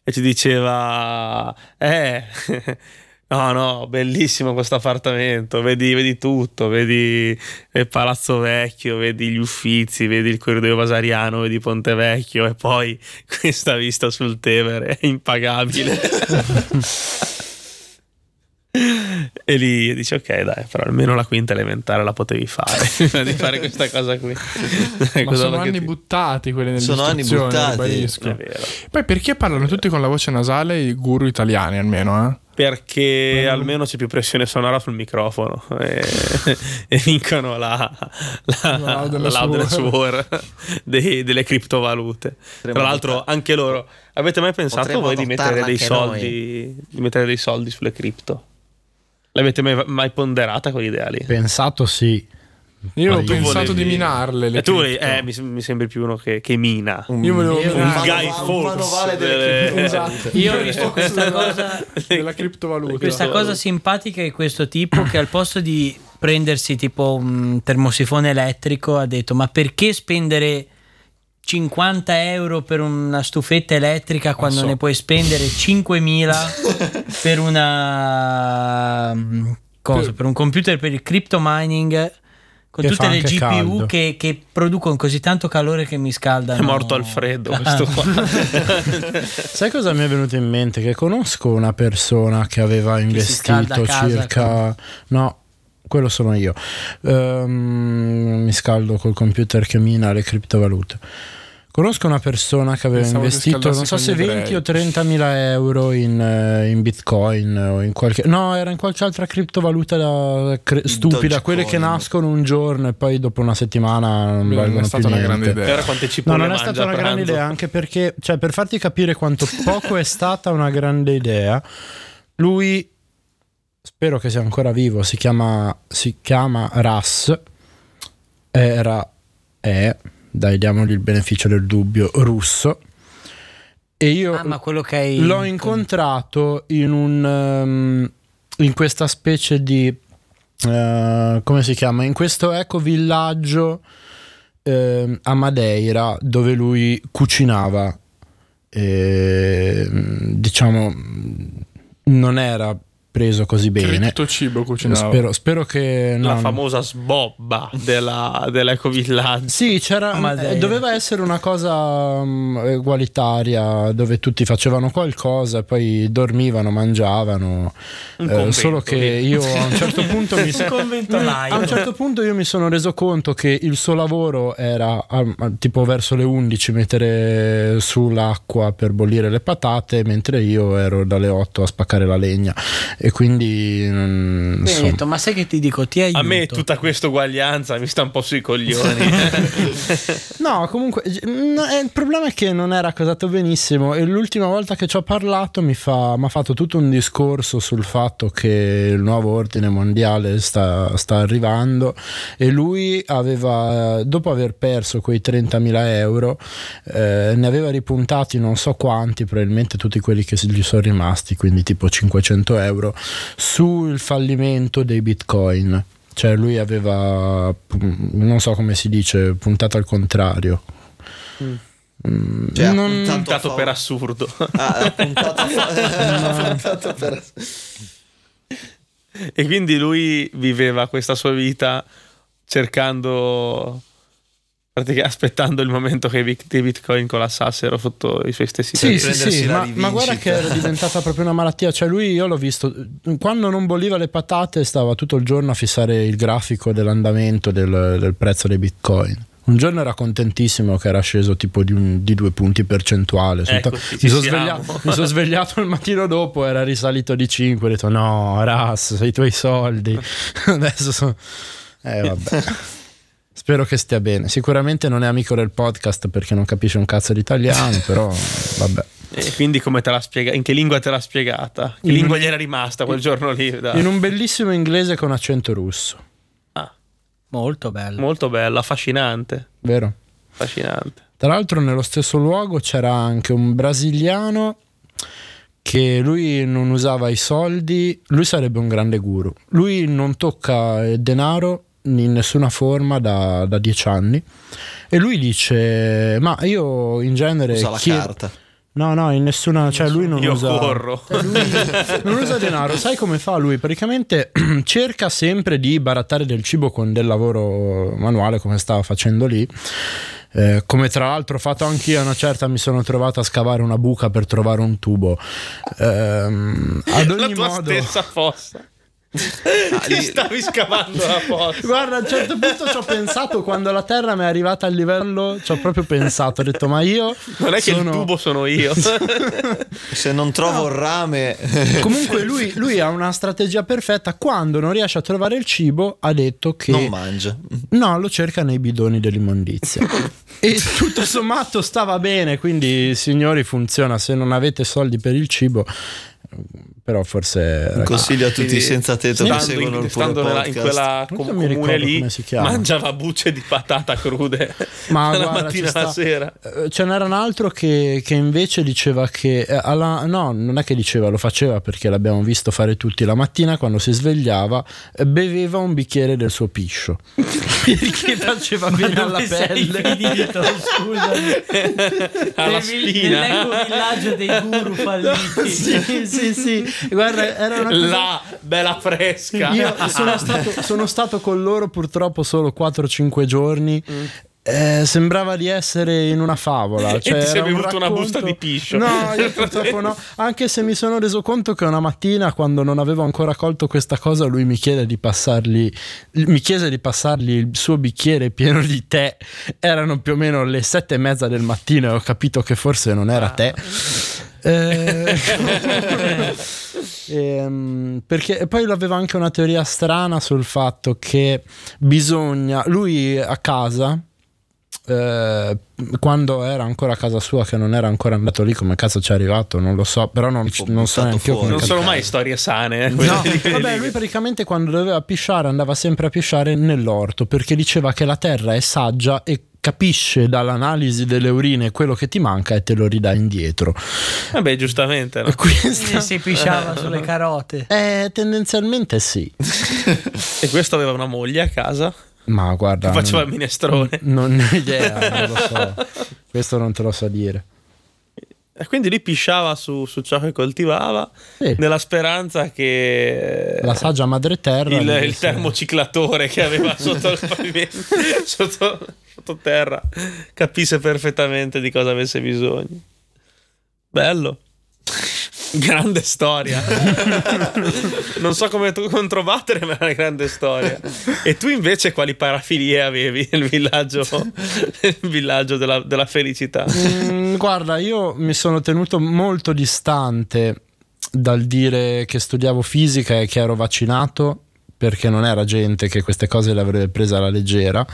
e ci diceva, eh, no, no, bellissimo questo appartamento, vedi, vedi tutto, vedi il Palazzo Vecchio, vedi gli Uffizi, vedi il corridoio vasariano, vedi Ponte Vecchio e poi questa vista sul Tevere è impagabile. E lì dici ok dai, però almeno la quinta elementare la potevi fare prima di fare questa cosa qui. Sono anni ti- buttati quelli nelle Sono anni buttati. ribadisco. È vero. Poi perché parlano tutti con la voce nasale i guru italiani almeno, eh? Perché almeno c'è più pressione sonora sul microfono e, e vincono la, la, La loudness war. dei- delle criptovalute. Tra l'altro, anche loro. Avete mai pensato Potremmo voi di mettere soldi, di mettere dei soldi sulle cripto? L'avete mai, mai ponderata quell'idea lì? Pensato sì. Io ho pensato volevi- di minarle le E tu eh, mi, mi sembri più uno che, che mina. Io volevo Io- un Guy un Fawkes manovale delle Esatto. Io ho visto questa cosa, della criptovaluta. questa cosa simpatica di questo tipo che al posto di prendersi tipo un termosifone elettrico ha detto ma perché spendere 50 euro per una stufetta elettrica quando so. ne puoi spendere 5.000 per una cosa, per un computer per il crypto mining con Che tutte le GPU che, che producono così tanto calore che mi scaldano È morto al freddo questo qua. Sai cosa mi è venuto in mente? Che conosco una persona che aveva investito casa circa... No, quello sono io. Ehm, mi scaldo col computer che mina le criptovalute. Conosco una persona che aveva Pensavo investito, non so se con gli 20 o ebrei. 30 mila euro in, eh, in bitcoin o in qualche... No, era in qualche altra criptovaluta da- cre- stupida, Dogecoin. quelle che nascono un giorno e poi dopo una settimana non Beh, non è stata una niente. grande idea. E quante No, non è stata una grande idea, anche perché, cioè, per farti capire quanto poco è stata una grande idea, lui, spero che sia ancora vivo, si chiama, si chiama Ras, era, è, dai diamogli il beneficio del dubbio, russo, e io Ah, hai. l'ho incontrato in un ehm, in questa specie di eh, come si chiama? In questo eco villaggio ehm, a Madeira dove lui cucinava. E, diciamo non era preso così bene Tutto cibo cucinava. spero, spero che La no, famosa sbobba della, dell'ecovillaggio. Sì, c'era, Madeira. eh, doveva essere una cosa mm, egualitaria dove tutti facevano qualcosa e poi dormivano, mangiavano. Eh, convento, solo che io a un certo punto mi laico. a un certo punto io mi sono reso conto che il suo lavoro era a- a- tipo verso le 11 mettere sull'acqua per bollire le patate mentre io ero dalle 8 a spaccare la legna e quindi insomma. detto, ma sai che ti dico? Ti aiuto. A me tutta questa uguaglianza mi sta un po' sui coglioni. No, comunque eh, il problema è che non era casato benissimo e l'ultima volta che ci ho parlato mi fa- mi ha fatto tutto un discorso sul fatto che il nuovo ordine mondiale sta, sta arrivando e lui aveva, dopo aver perso quei 30.000 euro, eh, ne aveva ripuntati non so quanti, probabilmente tutti quelli che gli sono rimasti, quindi tipo 500 euro, sul fallimento dei bitcoin. Cioè lui aveva, pu- non so come si dice, puntato al contrario. Mm, Cioè, ha non- puntato Puntato per assurdo. Ah, ha puntato puntato per E quindi lui viveva questa sua vita cercando, aspettando il momento che i bit- i bitcoin collassassero sotto i suoi stessi Sì, sì, sì, ma, ma guarda che era diventata proprio una malattia. Cioè, lui io l'ho visto quando non bolliva le patate, stava tutto il giorno a fissare il grafico dell'andamento del, del prezzo dei bitcoin. Un giorno era contentissimo che era sceso tipo di, un- di due punti percentuali. Sono Ecco, ta- mi, sono svegliato, mi sono svegliato il mattino dopo, era risalito di 5. Ho detto: No, Ras, sei i tuoi soldi. Adesso sono. Eh, vabbè. Spero che stia bene. Sicuramente non è amico del podcast perché non capisce un cazzo di italiano, però vabbè. E quindi come te l'ha spiegata? In che lingua te l'ha spiegata? Che In- lingua gli era rimasta quel giorno lì? Da- In un bellissimo inglese con accento russo, Ah, Molto bello. molto bella, affascinante. vero? Affascinante. Tra l'altro nello stesso luogo c'era anche un brasiliano che lui non usava i soldi, lui sarebbe un grande guru. Lui non tocca il denaro in nessuna forma da, da dieci anni e lui dice ma io in genere usa la carta. No, no, in nessuna, cioè lui non Io usa corro. non usa denaro, sai come fa lui? Praticamente cerca sempre di barattare del cibo con del lavoro manuale come stava facendo lì. Eh, come tra l'altro ho fatto anch'io, a una certa mi sono trovato a scavare una buca per trovare un tubo. Ehm, ad La ogni tua modo, stessa fossa. Ti stavi scavando la fossa. guarda, a un certo punto ci ho pensato quando la terra mi è arrivata al livello, ci ho proprio pensato, ho detto ma io Non è che sono- il tubo sono io. Se non trovo il rame, Comunque lui, lui ha una strategia perfetta. Quando non riesce a trovare il cibo, ha detto che non mangia. no, lo cerca nei bidoni dell'immondizia. e tutto sommato stava bene. Quindi, signori, funziona. Se non avete soldi per il cibo, però forse. Un consiglio a tutti i senza tetto che Stando, seguono in, stando nella- in quella com- comune lì, come si chiama. mangiava bucce di patata crude Ma dalla guarda, mattina alla sera. Eh, Ce n'era un altro che, che invece diceva che eh, alla- no, non è che diceva, lo faceva perché l'abbiamo visto fare tutti la mattina quando si svegliava, eh, beveva un bicchiere del suo piscio perché faceva bene alla pelle. finito? Scusami. alla Nel- spina. Nell'eco villaggio dei guru falliti. sì, sì, sì. Guarda, era una cosa. Là, bella fresca. Io sono stato, sono stato con loro purtroppo solo 4-5 giorni. Eh, sembrava di essere in una favola. E Cioè ti sei era un bevuto una racconto- busta di piscio. No, io purtroppo no. Anche se mi sono reso conto che una mattina, quando non avevo ancora colto questa cosa, lui mi chiede di passargli. Mi chiese di passargli il suo bicchiere pieno di tè. Erano più o meno le sette e mezza del mattino e ho capito che forse non era tè. Eh, ehm, perché e poi aveva anche una teoria strana sul fatto che bisogna lui a casa eh, quando era ancora a casa sua che non era ancora andato lì come cazzo ci è arrivato non lo so però non, Tipo non so neanche io Non sono mai storie sane. eh, No, vabbè, lui praticamente quando doveva pisciare andava sempre a pisciare nell'orto perché diceva che la terra è saggia e capisce dall'analisi delle urine quello che ti manca e te lo ridà indietro. Vabbè, giustamente. no? Questa- si pisciava sulle carote. eh, tendenzialmente sì. E questo aveva una moglie a casa Ma guarda, che faceva il non, minestrone. non ho idea, non lo so. Questo non te lo so dire. E quindi lui pisciava su, su ciò che coltivava Sì. nella speranza che La saggia madre terra. il, il termociclatore che aveva sotto il pavimento, sotto, sottoterra, capisse perfettamente di cosa avesse bisogno. Bello. Grande storia. non so come tu controbattere, ma è una grande storia. E tu invece quali parafilie avevi nel villaggio, nel villaggio della, della felicità? Mm, guarda, io mi sono tenuto molto distante dal dire che studiavo fisica e che ero vaccinato perché non era gente che queste cose le avrebbe prese alla leggera.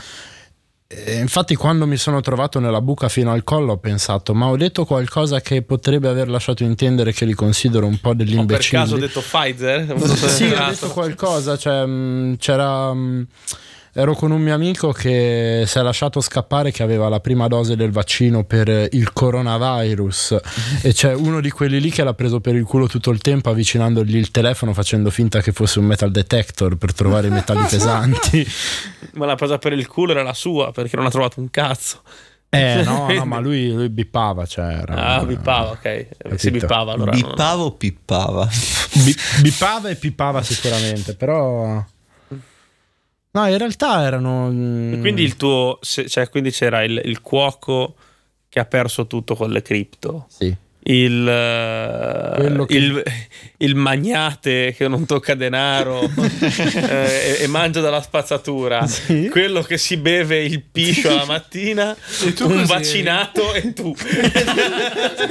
E infatti quando mi sono trovato nella buca fino al collo ho pensato ma ho detto qualcosa che potrebbe aver lasciato intendere che li considero un po' degli Ho per imbecilli. caso detto Pfizer? Sì, ho detto qualcosa, cioè, mh, c'era... ero con un mio amico che si è lasciato scappare che aveva la prima dose del vaccino per il coronavirus e c'è uno di quelli lì che l'ha preso per il culo tutto il tempo avvicinandogli il telefono facendo finta che fosse un metal detector per trovare i metalli pesanti. Ma l'ha presa per il culo, era la sua, perché non ha trovato un cazzo. Eh no, no, ma lui, lui bippava, cioè era... Ah, bippava, ok. Si bippava allora. Bippava o pippava? Bi- bippava e pippava sicuramente, però... No, in realtà erano... mm, E Quindi il tuo, cioè, quindi c'era il, il cuoco che ha perso tutto con le cripto. Sì. Il, che- il, il magnate che non tocca denaro eh, e, e mangia dalla spazzatura, Sì. quello che si beve il piscio alla mattina, tu un vaccinato e tu.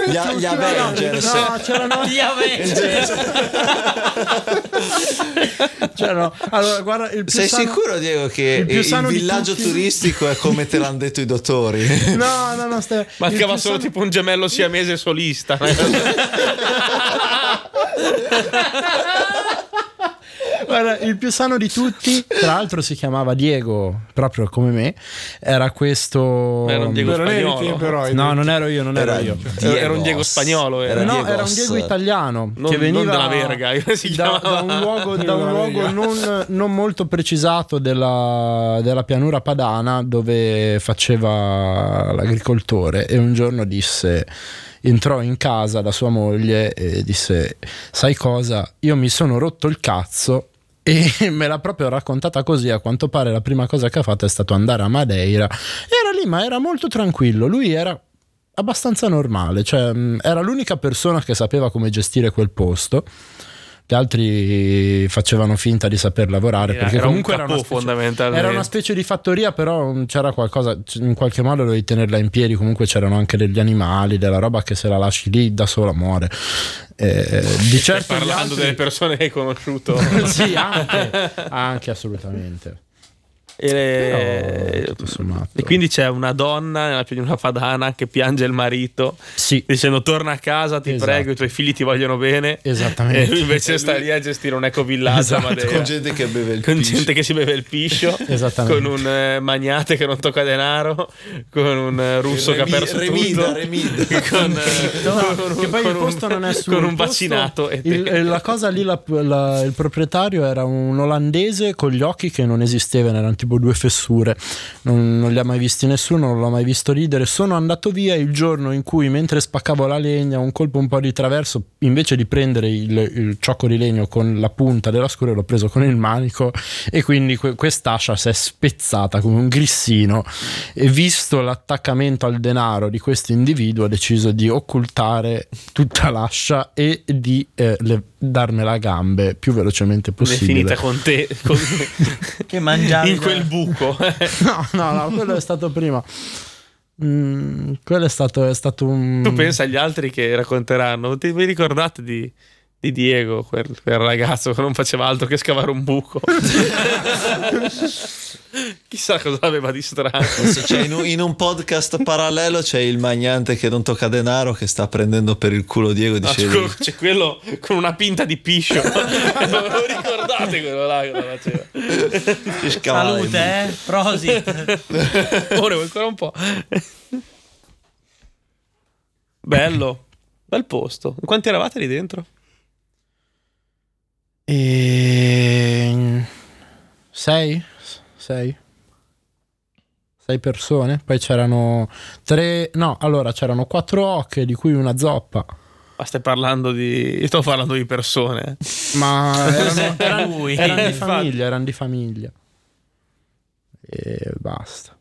Gli, gli Avengers. No, c'erano... Gli Avengers. c'erano- Allora, guarda, il più Sei sano- sicuro, Diego, che il il, villaggio tutti- turistico è come te l'hanno detto i dottori? No, no, no, stai... Mancava solo sano- tipo un gemello siamese solista. Guarda, il più sano di tutti, tra l'altro si chiamava Diego, proprio come me, era questo... Era un Diego Però spagnolo. però, No, non ero io, non ero Era io. Diegos. Era un Diego spagnolo, era. no, Diegos. era un Diego italiano Non- che veniva non della verga, si da, da un luogo, da un luogo non, non molto precisato della, della pianura padana dove faceva l'agricoltore e un giorno disse entrò in casa da sua moglie e disse sai cosa? Io mi sono rotto il cazzo e me l'ha proprio raccontata così. A quanto pare la prima cosa che ha fatto è stato andare a Madeira. Era lì ma era molto tranquillo. Lui era abbastanza normale, cioè era l'unica persona che sapeva come gestire quel posto. Gli altri facevano finta di saper lavorare Era- perché era un comunque era, una specie, era una specie di fattoria, però c'era qualcosa, in qualche modo dovevi tenerla in piedi. Comunque c'erano anche degli animali, della roba che se la lasci lì da sola muore. Eh, di certo, gli Parlando altri- delle persone che hai conosciuto. sì, anche, anche assolutamente. E, Però, tutto sommato. e quindi c'è una donna nella pianura padana che piange il marito Sì, dicendo torna a casa ti Esatto. prego i tuoi figli ti vogliono bene Esattamente. e lui invece sta lì a gestire un ecovillaggio Esatto. Con gente che beve il con piscio. gente che si beve il piscio con un eh, magnate che non tocca denaro con un eh, russo che ha Remi- perso remida, tutto remida. con, eh, No, con un- che poi con il un- posto non è suo. con un vaccinato il- eh, la cosa lì, la- la- il proprietario era un olandese con gli occhi che non esistevano, erano tipo tipo due fessure. Non, non li ha mai visti nessuno, non l'ho mai visto ridere. Sono andato via il giorno in cui, mentre spaccavo la legna, un colpo un po' di traverso, invece di prendere il, il ciocco di legno con la punta della scura, l'ho preso con il manico e quindi que- quest'ascia si è spezzata come un grissino. E visto l'attaccamento al denaro di questo individuo, ho deciso di occultare tutta l'ascia e di eh, le- darmela a gambe più velocemente è possibile. finita con te con- Che mangiavi in quel buco. No, no, no, quello è stato prima. Mm, quello è stato, è stato un. tu pensa agli altri che racconteranno. Ti, vi ricordate di, di Diego, quel, quel ragazzo che non faceva altro che scavare un buco? Chissà cosa aveva di strano. In, un, in un podcast parallelo c'è il magnante che non tocca denaro che sta prendendo per il culo Diego No, dice scu- c'è quello con una pinta di piscio. non lo ricordate quello là faceva? "Ci scavava in- Salute, eh? Prosit. Ora ancora un po'. Bello, bel posto. Quanti eravate lì dentro? E... Sei? Sei? Sei persone? Poi c'erano tre. No, allora c'erano quattro ocche, di cui una zoppa. Ma stai parlando di. Io sto parlando di persone. Ma erano, Era lui. erano di famiglia, erano di famiglia. E basta.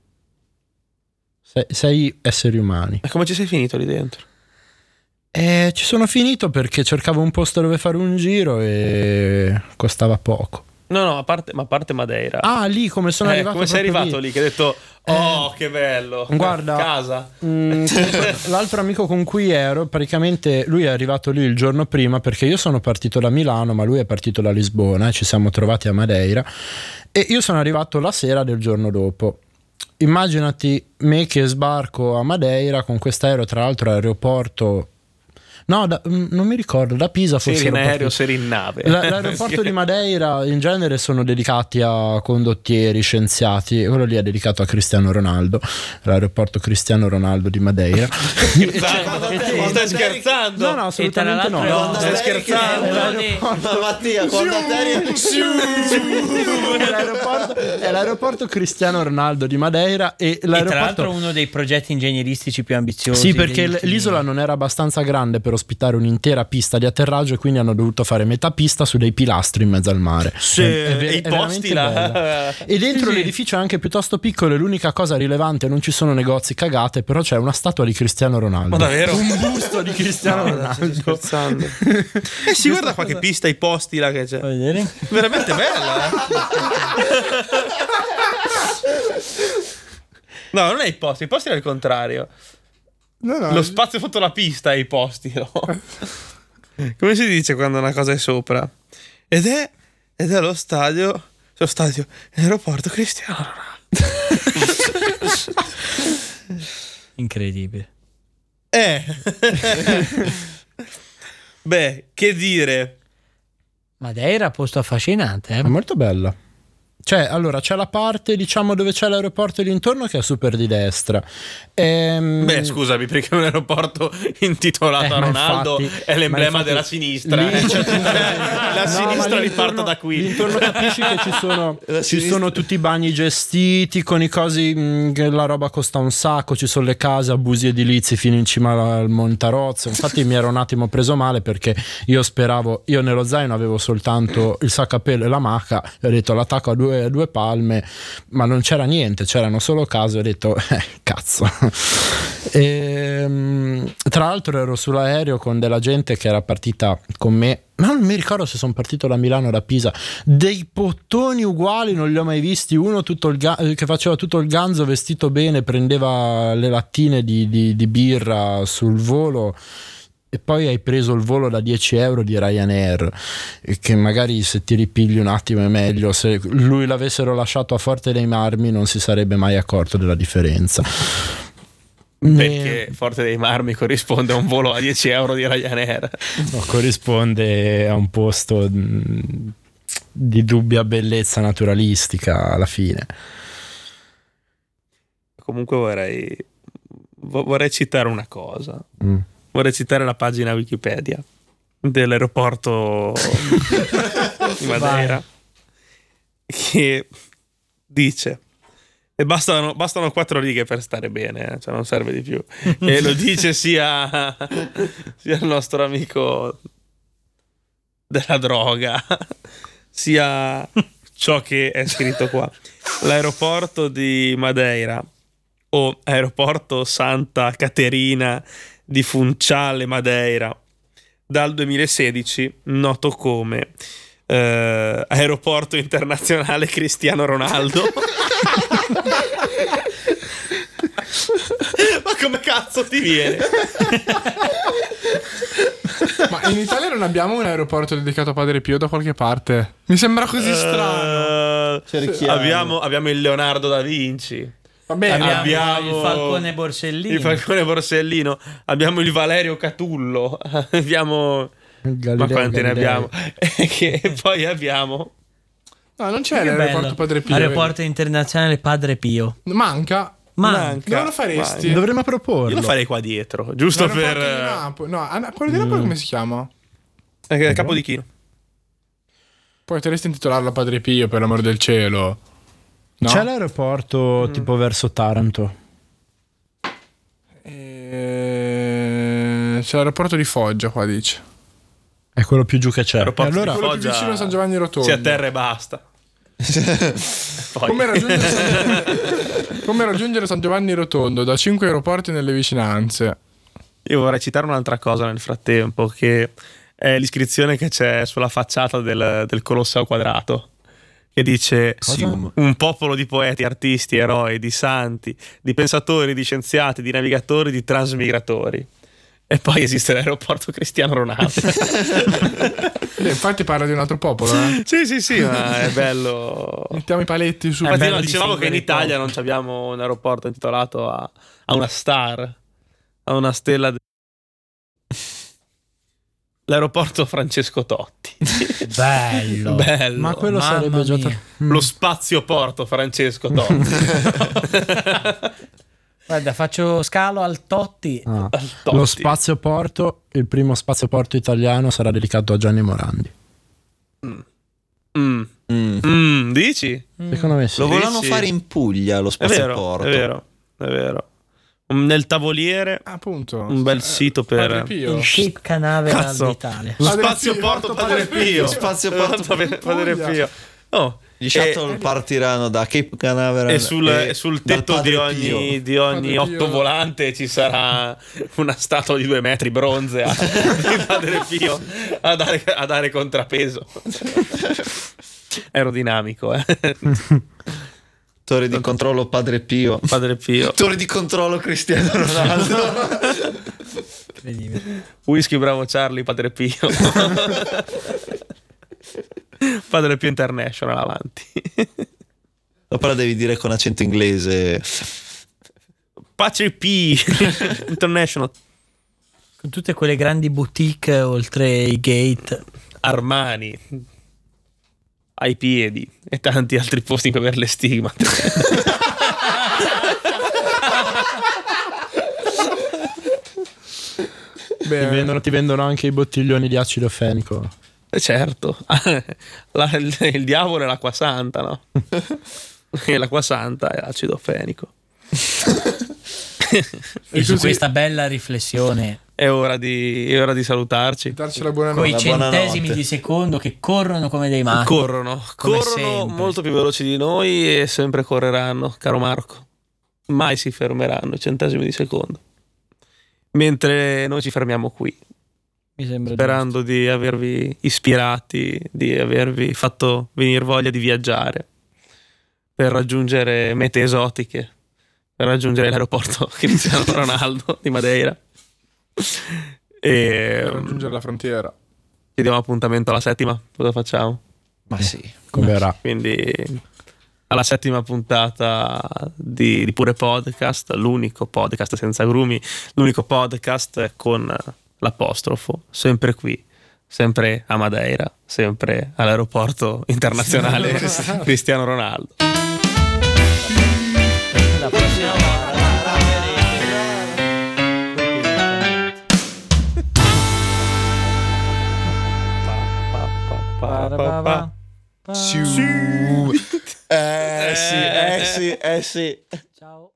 Sei, sei esseri umani. Ma come ci sei finito lì dentro? E ci sono finito perché cercavo un posto dove fare un giro e costava poco. No, no, a parte, ma a parte Madeira. Ah, lì come sono Eh, arrivato. come sei arrivato lì. Che hai detto, oh, che bello. Guarda, casa. Mm, l'altro amico con cui ero, praticamente lui è arrivato lì il giorno prima perché io sono partito da Milano, ma lui è partito da Lisbona e ci siamo trovati a Madeira. E io sono arrivato la sera del giorno dopo. Immaginati me che sbarco a Madeira con quest'aereo, tra l'altro aeroporto. No, da- mm, non mi ricordo, da Pisa forse. Seri in aereo, seri in nave. La- L'aeroporto di Madeira in genere sono dedicati a condottieri, scienziati, e quello lì è dedicato a Cristiano Ronaldo, l'aeroporto Cristiano Ronaldo di Madeira. Scherzando? Stai scherzando? No, no, E assolutamente no. No, stai scherzando? Ma Mattia, quando a te È l'aeroporto, è l'aeroporto Cristiano Ronaldo di Madeira e E tra l'aeroporto... l'altro uno dei progetti ingegneristici più ambiziosi. Sì, perché l- l'isola non era abbastanza grande per ospitare un'intera pista di atterraggio e quindi hanno dovuto fare metà pista su dei pilastri in mezzo al mare. Sì, È- è ver- e i è posti veramente là. bella. E dentro l'edificio è anche piuttosto piccolo e l'unica cosa rilevante, non ci sono negozi cagate, però c'è una statua di Cristiano Ronaldo. Ma davvero? Un busto di Cristiano Stai Ronaldo. scherzando. Eh, si guarda qualche pista, i posti là che c'è. Vedere? Veramente bella, eh? No, non è i posti, i posti è al contrario. Lo spazio sotto la pista è i posti, no? Come si dice quando una cosa è sopra? Ed è, ed è lo stadio, lo stadio, l'aeroporto Cristiano Ronaldo. Incredibile. Eh. Beh, che dire? Madeira, posto affascinante, È eh? molto bella. Cioè, allora, c'è la parte, diciamo, dove c'è l'aeroporto lì intorno che è super di destra. Ehm, Beh, scusami, perché un aeroporto intitolato Eh, a Ronaldo infatti- è l'emblema infatti della sinistra. lì tutta- la No, sinistra riparta da qui. Intorno capisci che ci sono, ci sono tutti i bagni gestiti con i cosi mh, che la roba costa un sacco, ci sono le case, abusi edilizi fino in cima al- Montarozzo. Infatti mi ero un attimo preso male perché io speravo, io nello zaino avevo soltanto il pelo e la maca e ho detto l'attacco a due, a due palme, ma non c'era niente, c'erano solo case, ho detto eh, cazzo. Ehm, tra l'altro ero sull'aereo con della gente che era partita con me ma non mi ricordo se sono partito da Milano o da Pisa. Dei pottoni uguali non li ho mai visti. Uno ga- che faceva tutto il ganzo vestito bene, prendeva le lattine di, di- di birra sul volo. E poi hai preso il volo da 10 euro di Ryanair, che magari se ti ripigli un attimo è meglio. Se lui l'avessero lasciato a Forte dei Marmi, non si sarebbe mai accorto della differenza. Perché Forte dei Marmi corrisponde a un volo a 10 euro di Ryanair. No, corrisponde a un posto mh, di dubbia bellezza naturalistica alla fine. Comunque vorrei, vo- vorrei citare una cosa. Mm. Vorrei citare la pagina Wikipedia dell'aeroporto di Madeira. Che dice e bastano, bastano quattro righe per stare bene, eh, cioè non serve di più. E lo dice sia, sia il nostro amico della droga, sia ciò che è scritto qua. L'aeroporto di Madeira o aeroporto Santa Caterina di Funciale Madeira dal 2016 noto come eh, aeroporto internazionale Cristiano Ronaldo ma come cazzo ti viene? Ma in Italia non abbiamo un aeroporto dedicato a Padre Pio da qualche parte. Mi sembra così strano. Eh, Cerchiamo. abbiamo, abbiamo il Leonardo da Vinci Vabbè, Abbiamo, abbiamo- il Falcone Borsellino. il Falcone Borsellino abbiamo il Valerio Catullo abbiamo Il ma Galileo quanti ne abbiamo e che poi abbiamo no, non c'è l'aeroporto. Padre Pio. Aeroporto internazionale Padre Pio. Manca. Ma Manca. Dove lo faresti? Vai. Dovremmo io proporlo. lo farei qua dietro giusto L'aeroporto per di Napoli. No, quello di Napoli come si chiama? eh, capo di chino Poi potresti intitolarlo a Padre Pio per l'amor del cielo. No? C'è l'aeroporto Mm. tipo verso Taranto. Eh, C'è l'aeroporto di Foggia qua dice. È quello più giù che c'è. E Aeroporto allora, di Quello più Foggia vicino a San Giovanni Rotondo. si atterra e basta Come raggiungere, San... Come raggiungere San Giovanni Rotondo da 5 aeroporti nelle vicinanze? Io vorrei citare un'altra cosa nel frattempo, che è l'iscrizione che c'è sulla facciata del, del Colosseo Quadrato, che dice Sium. un popolo di poeti, artisti, eroi, di santi, di pensatori, di scienziati, di navigatori, di transmigratori. E poi esiste l'aeroporto Cristiano Ronaldo. Eh, infatti parla di un altro popolo, eh. sì, sì, sì, ma è bello. Mettiamo i paletti su. Infatti, no, dicevamo che in Italia non abbiamo un aeroporto intitolato a, a una star, a una stella. L'aeroporto Francesco Totti. bello. Bello. ma quello Mamma sarebbe già. tra- Lo spazioporto Francesco Totti. Guarda, faccio scalo al Totti. Ah. Totti. Lo spazioporto, il primo spazioporto italiano sarà dedicato a Gianni Morandi. Mm. Mm. Mm, dici? Secondo me sì. Lo volevano fare in Puglia lo È vero, spazioporto. è vero, è vero. Nel tavoliere Appunto. un bel sito per. Il Cape Canaveral Cazzo. d'Italia. spazioporto Pio, Padre Pio. Lo spazioporto Padre. Pio. Oh, Gli e- shuttle partiranno da Cape Canaveral E sul, e e sul tetto di ogni, di ogni Padre Pio. ottovolante ci sarà una statua di due metri bronze a, di Padre Pio a dare, a dare contrapeso. Aerodinamico, eh. Torre di controllo Padre Pio. Padre Pio. Torre di controllo Cristiano Ronaldo. Whisky Bravo Charlie, Padre Pio. Padre Pio International avanti. Dopo la devi dire con accento inglese. Padre P International. Con tutte quelle grandi boutique oltre i gate. Armani ai piedi e tanti altri posti per le stigmate. Ti Bene. vendono, ti vendono anche i bottiglioni di acido fenico. Eh, certo, La- il, il diavolo è l'acqua santa, no? e l'acqua santa è acido fenico. E su questa bella riflessione, È ora di, è ora di salutarci. Darci la con buonanotte. i Una centesimi buonanotte. di secondo che corrono come dei matti. Corrono, Come corrono sempre. molto più veloci di noi e sempre correranno, caro Marco. Mai si fermeranno i centesimi di secondo. Mentre noi ci fermiamo qui, Mi sembra sperando di avervi ispirati, di avervi fatto venire voglia di viaggiare per raggiungere mete esotiche, per raggiungere l'aeroporto Cristiano Ronaldo di Madeira. E Per raggiungere la frontiera. ci diamo appuntamento alla settima. Cosa facciamo? Ma sì. Converrà. Quindi alla settima puntata di, di Pure Podcast, l'unico podcast senza grumi, l'unico podcast con l'apostrofo, sempre qui, sempre a Madeira, sempre all'aeroporto internazionale Cristiano Ronaldo. La prossima volta Siu. Eh, sì, eh sì, eh sì. Ciao.